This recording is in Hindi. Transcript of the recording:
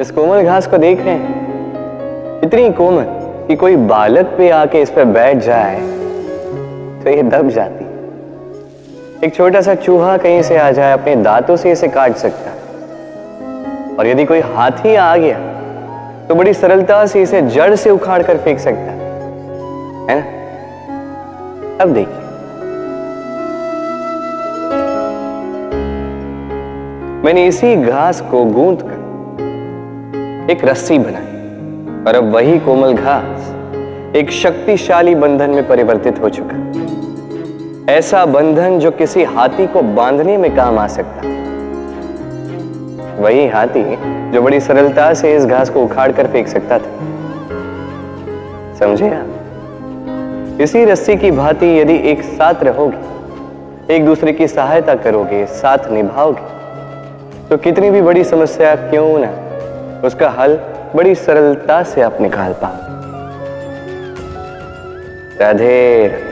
इस कोमल घास को देख रहे हैं। इतनी कोमल कि कोई बालक पे आके इस पर बैठ जाए तो ये दब जाती। एक छोटा सा चूहा कहीं से आ जाए, अपने दांतों से इसे काट सकता। और यदि कोई हाथी आ गया तो बड़ी सरलता से इसे जड़ से उखाड़ कर फेंक सकता। है ना? अब देखिए। मैंने इसी घास को गूंथ कर एक रस्सी बनाई और अब वही कोमल घास एक शक्तिशाली बंधन में परिवर्तित हो चुका। ऐसा बंधन जो किसी हाथी को बांधने में काम आ सकता वही हाथी जो बड़ी सरलता से इस घास को उखाड़ कर फेंक सकता था। समझे आप? इसी रस्सी की भांति यदि एक साथ रहोगे, एक दूसरे की सहायता करोगे, साथ निभाओगे तो कितनी भी बड़ी समस्या क्यों ना उसका हल बड़ी सरलता से आप निकाल पाओ राधे।